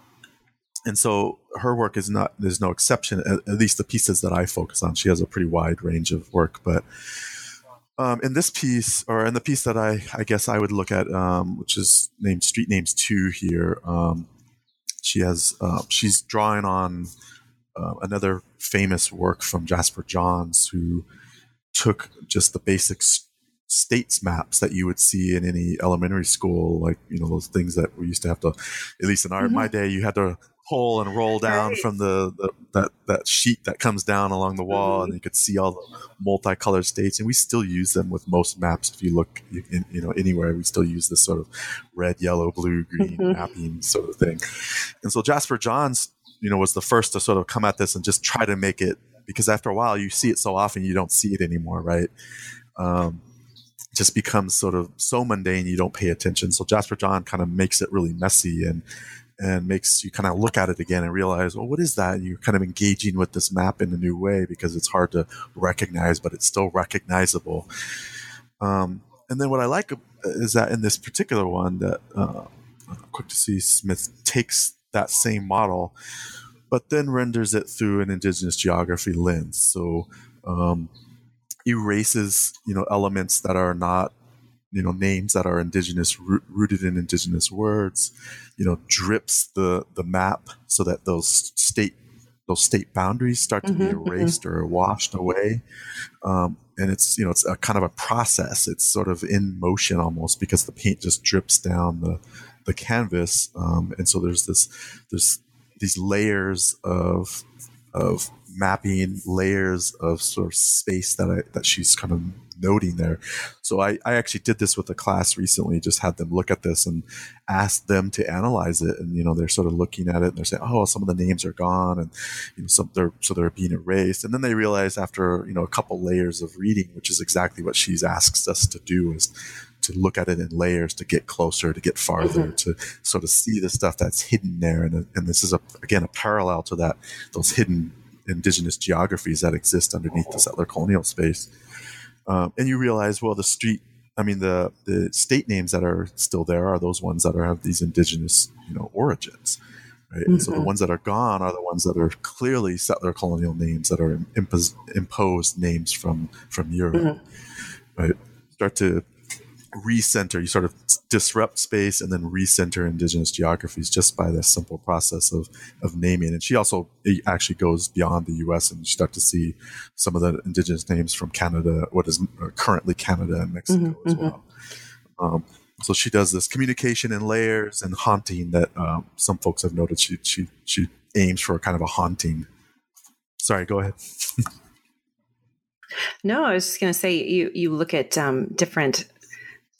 and so her work is not there's no exception at, at, least the pieces that i focus on she has a pretty wide range of work but um, in this piece or in the piece that i i guess i would look at um, which is named street names 2 here um, she has uh, she's drawing on uh, another famous work from jasper johns who took just the basic states maps that you would see in any elementary school like you know those things that we used to have to at least in our mm-hmm. my day you had to pull and roll down right. from the, the, that that sheet that comes down along the wall, mm-hmm. and you could see all the multicolored states. And we still use them with most maps. If you look, in, you know, anywhere, we still use this sort of red, yellow, blue, green mm-hmm. mapping sort of thing. And so Jasper Johns, you know, was the first to sort of come at this and just try to make it because after a while you see it so often you don't see it anymore, right? Um, just becomes sort of so mundane you don't pay attention. So Jasper John kind of makes it really messy and and makes you kind of look at it again and realize, well, what is that? And You're kind of engaging with this map in a new way because it's hard to recognize, but it's still recognizable. Um, and then what I like is that in this particular one, that uh, Quick to See Smith takes that same model, but then renders it through an indigenous geography lens. So um, erases you know elements that are not you know names that are indigenous rooted in indigenous words you know drips the the map so that those state those state boundaries start to mm-hmm, be mm-hmm. erased mm-hmm. or washed away um, and it's you know it's a kind of a process it's sort of in motion almost because the paint just drips down the the canvas um, and so there's this there's these layers of of mapping layers of sort of space that I, that she's kind of noting there. So I, I actually did this with a class recently, just had them look at this and asked them to analyze it. And, you know, they're sort of looking at it and they're saying, oh, some of the names are gone and, you know, some they're, so they're being erased. And then they realize after, you know, a couple layers of reading, which is exactly what she's asked us to do is to look at it in layers to get closer, to get farther, mm-hmm. to sort of see the stuff that's hidden there. And, and this is a, again, a parallel to that, those hidden indigenous geographies that exist underneath the settler colonial space. Um, and you realize, well, the street, I mean, the, the state names that are still there are those ones that are have these indigenous, you know, origins. Right? Mm-hmm. so the mm-hmm. ones that are gone are the ones that are clearly settler colonial names that are impos- imposed names from from Europe. Mm-hmm. Right? Start to recenter, you sort of disrupt space and then recenter indigenous geographies just by this simple process of, of naming. And she also actually goes beyond the US and you start to see some of the indigenous names from Canada, what is currently Canada and Mexico mm-hmm, as mm-hmm. well. Um, so she does this communication in layers and haunting that um, some folks have noted. She, she, she aims for kind of a haunting. Sorry, go ahead. no, I was just going to say you you look at um, different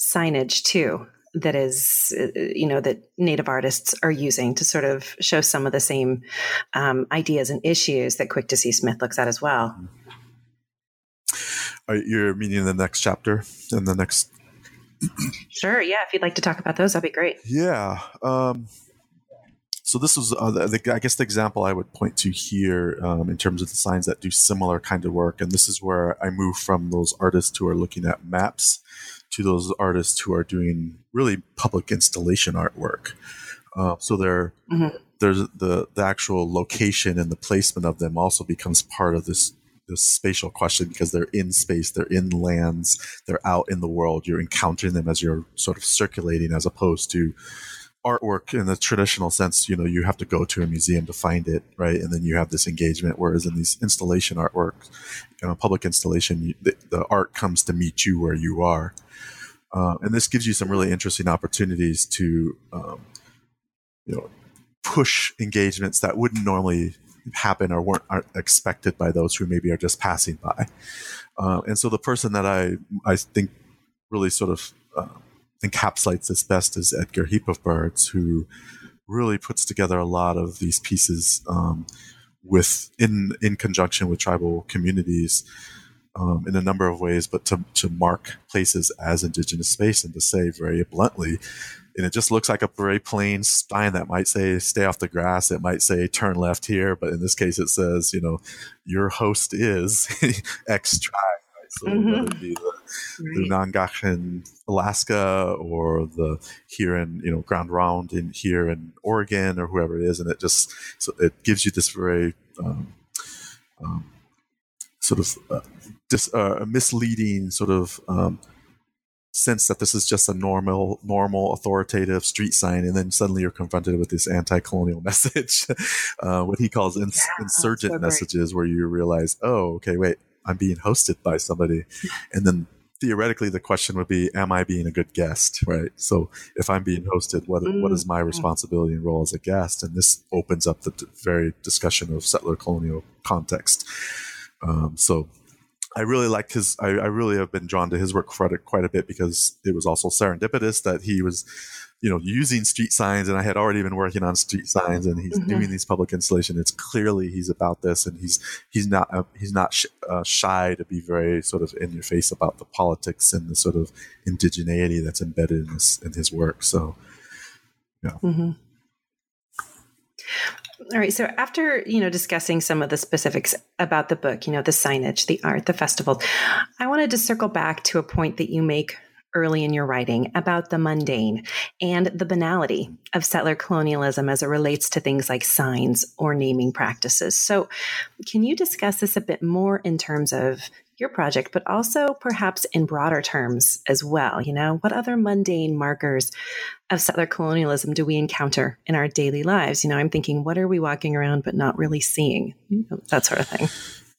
signage too that is uh, you know that native artists are using to sort of show some of the same um, ideas and issues that quick to see smith looks at as well. Are you're meaning the next chapter and the next sure yeah if you'd like to talk about those that'd be great. Yeah um, so this was uh, the, i guess the example i would point to here um, in terms of the signs that do similar kind of work and this is where i move from those artists who are looking at maps to those artists who are doing really public installation artwork. Uh, so they're, mm-hmm. there's the, the actual location and the placement of them also becomes part of this this spatial question because they're in space, they're in lands, they're out in the world. You're encountering them as you're sort of circulating, as opposed to artwork in the traditional sense. You know, you have to go to a museum to find it, right? And then you have this engagement. Whereas in these installation artworks, you know, public installation, the, the, art comes to meet you where you are. Uh, and this gives you some really interesting opportunities to, um, you know, push engagements that wouldn't normally happen or weren't aren't expected by those who maybe are just passing by. Uh, and so the person that I I think really sort of uh, encapsulates this best is Edgar Heap of Birds, who really puts together a lot of these pieces um, with in in conjunction with tribal communities um, in a number of ways, but to, to mark places as indigenous space and to say very bluntly, and it just looks like a very plain sign that might say "stay off the grass." It might say "turn left here," but in this case, it says, "you know, your host is X tribe." Right? So mm-hmm. whether it be the, right. Alaska, or the here in you know Grand Ronde in here in Oregon, or whoever it is, and it just so it gives you this very um, um, sort of uh, dis, uh, misleading sort of um, sense that this is just a normal, normal, authoritative street sign, and then suddenly you're confronted with this anti-colonial message, uh, what he calls ins- yeah, insurgent so messages, where you realize, oh, okay, wait, I'm being hosted by somebody, and then theoretically the question would be, am I being a good guest, right? So if I'm being hosted, what mm-hmm. what is my mm. responsibility and role as a guest? And this opens up the very discussion of settler colonial context. Um, so I really like his. I, I, really have been drawn to his work quite a, quite a bit because it was also serendipitous that he was, you know, using street signs, and I had already been working on street signs, and he's mm-hmm. doing these public installation. It's clearly he's about this, and he's he's not uh, he's not sh- uh, shy to be very sort of in your face about the politics and the sort of indigeneity that's embedded in his in his work. So, yeah. Mm-hmm. All right. So after, you know, discussing some of the specifics about the book, you know, the signage, the art, the festival, I wanted to circle back to a point that you make early in your writing about the mundane and the banality of settler colonialism as it relates to things like signs or naming practices. So, can you discuss this a bit more in terms of your project, but also perhaps in broader terms as well. You know, what other mundane markers of settler colonialism do we encounter in our daily lives? You know, I'm thinking, what are we walking around but not really seeing? That sort of thing.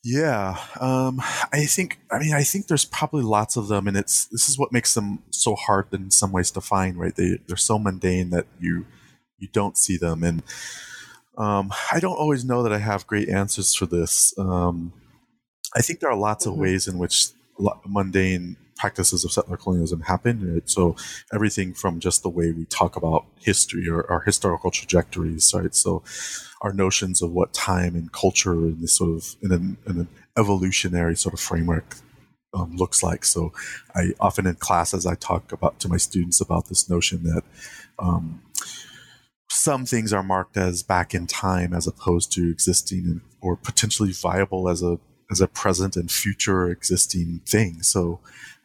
Yeah, um, I think. I mean, I think there's probably lots of them, and it's this is what makes them so hard in some ways to find. Right? They they're so mundane that you you don't see them, and um, I don't always know that I have great answers for this. Um, I think there are lots mm-hmm. of ways in which mundane practices of settler colonialism happen. So everything from just the way we talk about history or our historical trajectories, right? So our notions of what time and culture in this sort of in an, in an evolutionary sort of framework um, looks like. So I often in classes I talk about to my students about this notion that um, some things are marked as back in time as opposed to existing or potentially viable as a as a present and future existing thing. So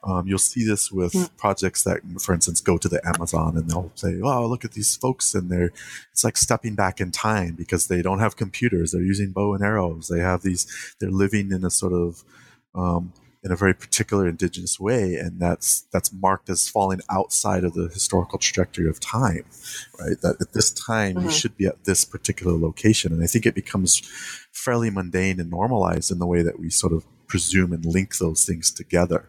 um, you'll see this with yeah. projects that, for instance, go to the Amazon and they'll say, "Oh, look at these folks," and they're it's like stepping back in time because they don't have computers. They're using bow and arrows. They have these. They're living in a sort of um, in a very particular indigenous way, and that's that's marked as falling outside of the historical trajectory of time, right? That at this time mm-hmm. you should be at this particular location, and I think it becomes fairly mundane and normalized in the way that we sort of presume and link those things together.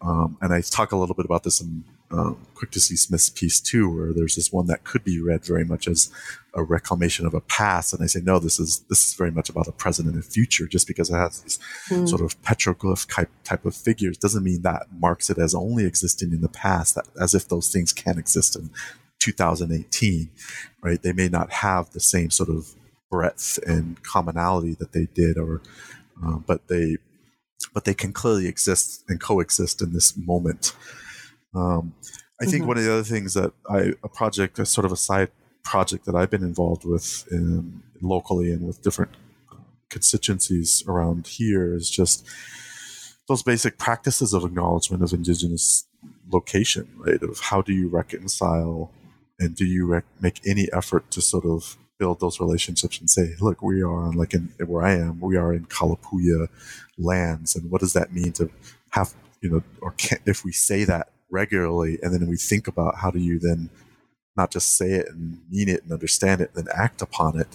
Um, and I talk a little bit about this in um, Quick to See Smith's piece too, where there's this one that could be read very much as a reclamation of a past, and I say no, this is this is very much about a present and a future. Just because it has these mm. sort of petroglyph type type of figures doesn't mean that marks it as only existing in the past, that, as if those things can exist in 2018, right? They may not have the same sort of breadth and commonality that they did, or uh, but they but they can clearly exist and coexist in this moment. Um, I think mm-hmm. one of the other things that I a project, a sort of a side project that I've been involved with in, locally and with different constituencies around here is just those basic practices of acknowledgement of indigenous location, right? Of how do you reconcile and do you rec- make any effort to sort of build those relationships and say, look, we are like in where I am, we are in Kalapuya lands, and what does that mean to have you know, or can, if we say that regularly, and then we think about how do you then not just say it and mean it and understand it, and then act upon it.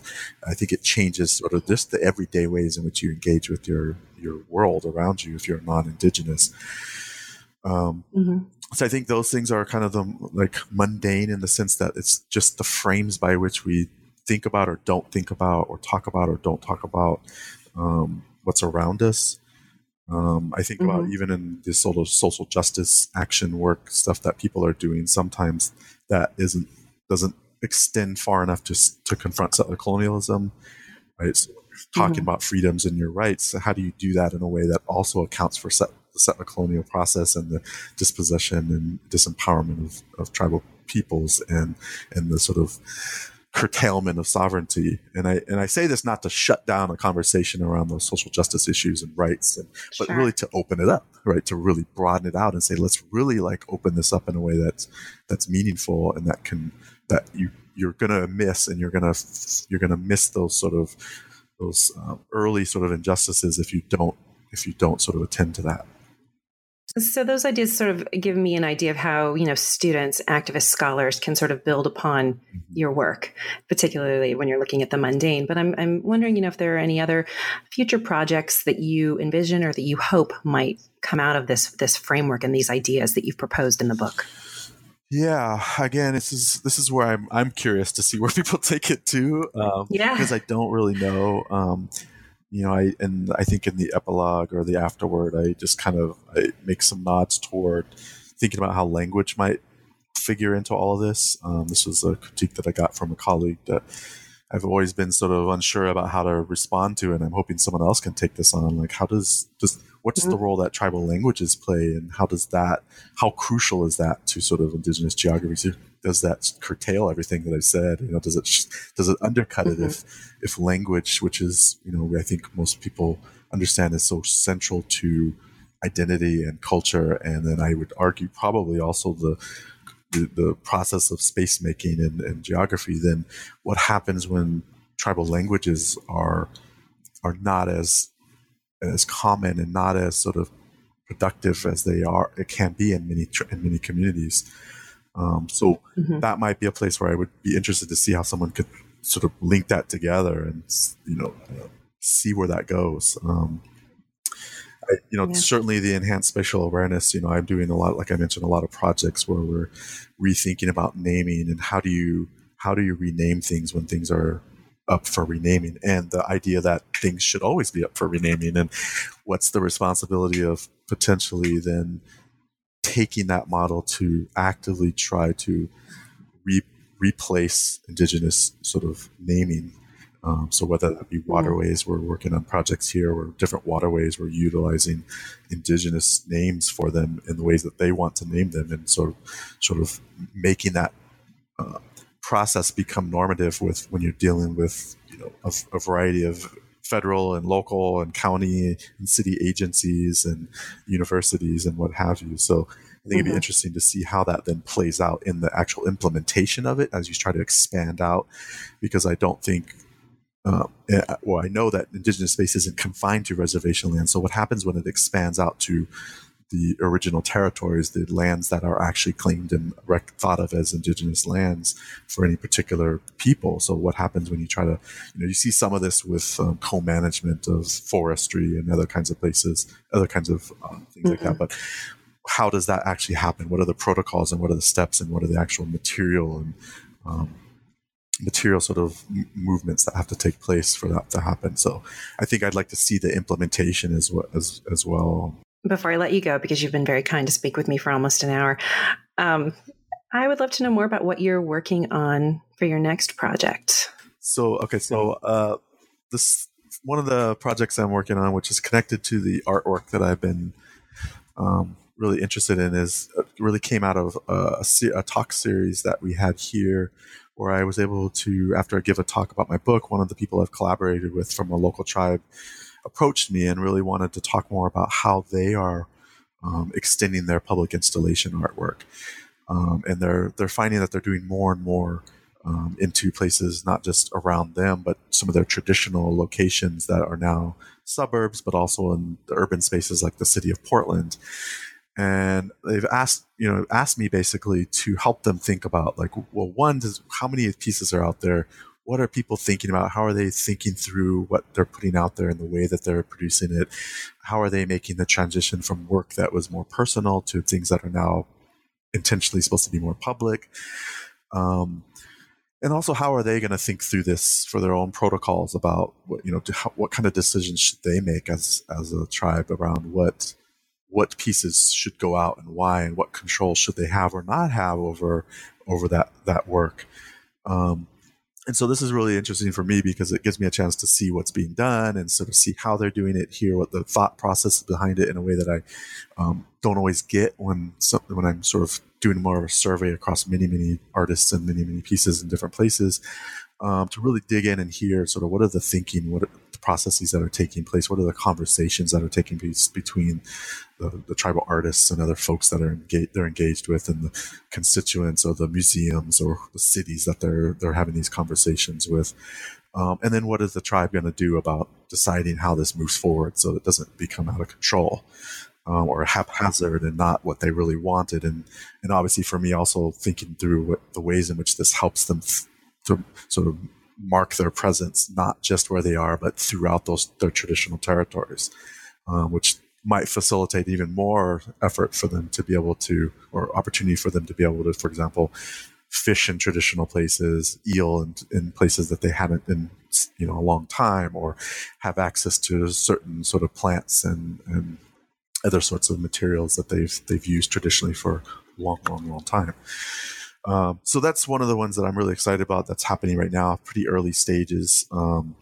I think it changes sort of just the everyday ways in which you engage with your your world around you if you're non-indigenous. Um, mm-hmm. So I think those things are kind of the like mundane in the sense that it's just the frames by which we think about or don't think about or talk about or don't talk about um, what's around us. Um, I think mm-hmm. about even in this sort of social justice action work stuff that people are doing. Sometimes that isn't doesn't extend far enough to to confront settler colonialism, right? So talking mm-hmm. about freedoms and your rights. How do you do that in a way that also accounts for set, the settler colonial process and the dispossession and disempowerment of, of tribal peoples and and the sort of curtailment of sovereignty. And I and I say this not to shut down a conversation around those social justice issues and rights, and, but sure. really to open it up, right? To really broaden it out and say, let's really like open this up in a way that's that's meaningful and that can that you you're gonna miss and you're gonna you're gonna miss those sort of those uh, early sort of injustices if you don't if you don't sort of attend to that. So those ideas sort of give me an idea of how, you know, students, activists, scholars can sort of build upon mm-hmm. your work, particularly when you're looking at the mundane. But I'm, I'm wondering, you know, if there are any other future projects that you envision or that you hope might come out of this this framework and these ideas that you've proposed in the book. Yeah, again, this is this is where I'm I'm curious to see where people take it to. Um, yeah, because I don't really know. Um, you know, I and I think in the epilogue or the afterword, I just kind of I make some nods toward thinking about how language might figure into all of this. Um, this was a critique that I got from a colleague that I've always been sort of unsure about how to respond to, and I'm hoping someone else can take this on. Like, how does does what does mm-hmm. the role that tribal languages play, and how does that how crucial is that to sort of indigenous geography? does that curtail everything that I said? You know, does it does it undercut mm-hmm. it if if language, which is you know I think most people understand is so central to identity and culture, and then I would argue probably also the the, the process of space making and, and geography. Then what happens when tribal languages are are not as as common and not as sort of productive as they are it can be in many in many communities um, so mm-hmm. that might be a place where I would be interested to see how someone could sort of link that together and you know see where that goes. Um, I, you know, yeah. certainly the enhanced spatial awareness. You know, I'm doing a lot, like I mentioned, a lot of projects where we're rethinking about naming and how do you how do you rename things when things are up for renaming, and the idea that things should always be up for renaming, and what's the responsibility of potentially then taking that model to actively try to re- replace indigenous sort of naming. Um, so whether that be mm-hmm. waterways, we're working on projects here where different waterways we're utilizing indigenous names for them in the ways that they want to name them, and sort of sort of making that uh, process become normative with when you're dealing with you know a, a variety of federal and local and county and city agencies and universities and what have you. So I think it'd be mm-hmm. interesting to see how that then plays out in the actual implementation of it as you try to expand out, because I don't think. Um, eh, well, I know that indigenous space isn't confined to reservation land. So, what happens when it expands out to the original territories, the lands that are actually claimed and rec- thought of as indigenous lands for any particular people. So what happens when you try to, you know, you see some of this with um, co-management of forestry and other kinds of places, other kinds of um, things mm-hmm. like that. But how does that actually happen? What are the protocols and what are the steps and what are the actual material and um, material sort of movements that have to take place for that to happen. So I think I'd like to see the implementation as well as, as well before I let you go, because you've been very kind to speak with me for almost an hour, um, I would love to know more about what you're working on for your next project. So, okay, so uh, this one of the projects I'm working on, which is connected to the artwork that I've been um, really interested in, is uh, really came out of a, a, a talk series that we had here where I was able to, after I give a talk about my book, one of the people I've collaborated with from a local tribe approached me and really wanted to talk more about how they are um, extending their public installation artwork. Um, and they're they're finding that they're doing more and more um, into places not just around them, but some of their traditional locations that are now suburbs, but also in the urban spaces like the city of Portland. And they've asked, you know, asked me basically to help them think about like, well, one, does, how many pieces are out there? What are people thinking about? How are they thinking through what they're putting out there and the way that they're producing it? How are they making the transition from work that was more personal to things that are now intentionally supposed to be more public? Um, and also, how are they going to think through this for their own protocols about what you know, how, what kind of decisions should they make as as a tribe around what what pieces should go out and why, and what control should they have or not have over over that that work? Um, and so this is really interesting for me because it gives me a chance to see what's being done and sort of see how they're doing it, hear what the thought process behind it in a way that I um, don't always get when something when I'm sort of doing more of a survey across many many artists and many many pieces in different places um, to really dig in and hear sort of what are the thinking, what processes that are taking place, what are the conversations that are taking place between the, the tribal artists and other folks that are engaged, they're engaged with, and the constituents or the museums or the cities that they're they're having these conversations with. Um, and then what is the tribe going to do about deciding how this moves forward so it doesn't become out of control? Um, or haphazard and not what they really wanted. And and obviously for me, also thinking through what, the ways in which this helps them th- to sort of mark their presence, not just where they are, but throughout those their traditional territories, um, which might facilitate even more effort for them to be able to, or opportunity for them to be able to, for example, fish in traditional places, eel in, in places that they haven't been, you know, a long time, or have access to certain sort of plants and, and other sorts of materials that they've they've used traditionally for a long, long, long time. Um, so that's one of the ones that I'm really excited about. That's happening right now, pretty early stages. Um,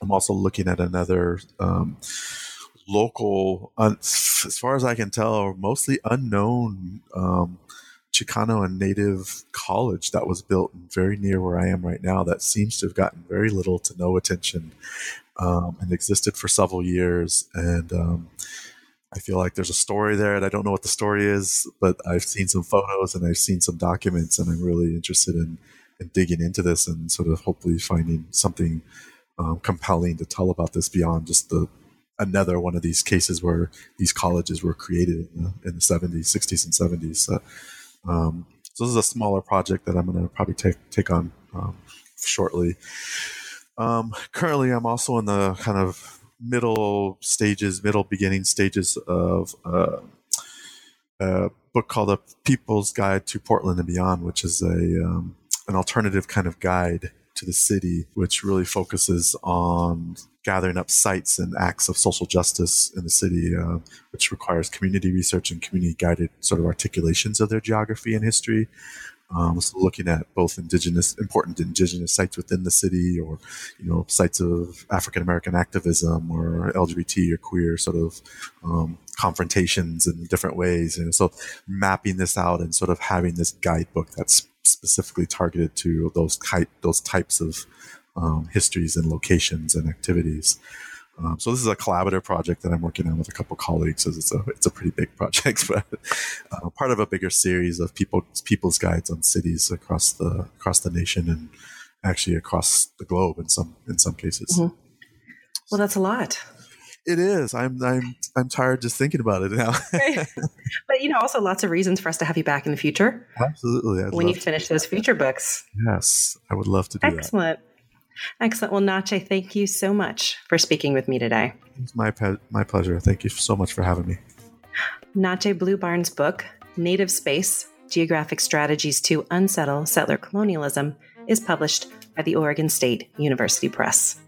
I'm also looking at another um, local, as far as I can tell, mostly unknown um, Chicano and Native college that was built very near where I am right now. That seems to have gotten very little to no attention um, and existed for several years. And um, I feel like there's a story there, and I don't know what the story is, but I've seen some photos and I've seen some documents, and I'm really interested in, in digging into this and sort of hopefully finding something um, compelling to tell about this beyond just the another one of these cases where these colleges were created in the, in the 70s, 60s, and 70s. So, um, so this is a smaller project that I'm going to probably take take on um, shortly. Um, currently, I'm also in the kind of middle stages, middle beginning stages of uh, a book called "A People's Guide to Portland and Beyond," which is a um, an alternative kind of guide to the city, which really focuses on gathering up sites and acts of social justice in the city, uh, which requires community research and community guided sort of articulations of their geography and history. Um, so looking at both indigenous, important indigenous sites within the city, or you know, sites of African American activism or LGBT or queer sort of um, confrontations in different ways. And so mapping this out and sort of having this guidebook that's specifically targeted to those type those types of um, histories and locations and activities. Um, so this is a collaborative project that I'm working on with a couple colleagues. So it's a it's a pretty big project, but uh, part of a bigger series of people people's guides on cities across the across the nation and actually across the globe in some in some cases. Mm-hmm. Well, that's a lot. It is. I'm I'm I'm tired just thinking about it now. but you know, also lots of reasons for us to have you back in the future. Absolutely. I'd when you finish those future books. Yes, I would love to do Excellent. that. Excellent. Excellent. Well, Natchee, thank you so much for speaking with me today. It's my, pe- my pleasure. Thank you so much for having me. Natchee Blu Barnd's book, Native Space Geographic Strategies to Unsettle Settler Colonialism, is published by the Oregon State University Press.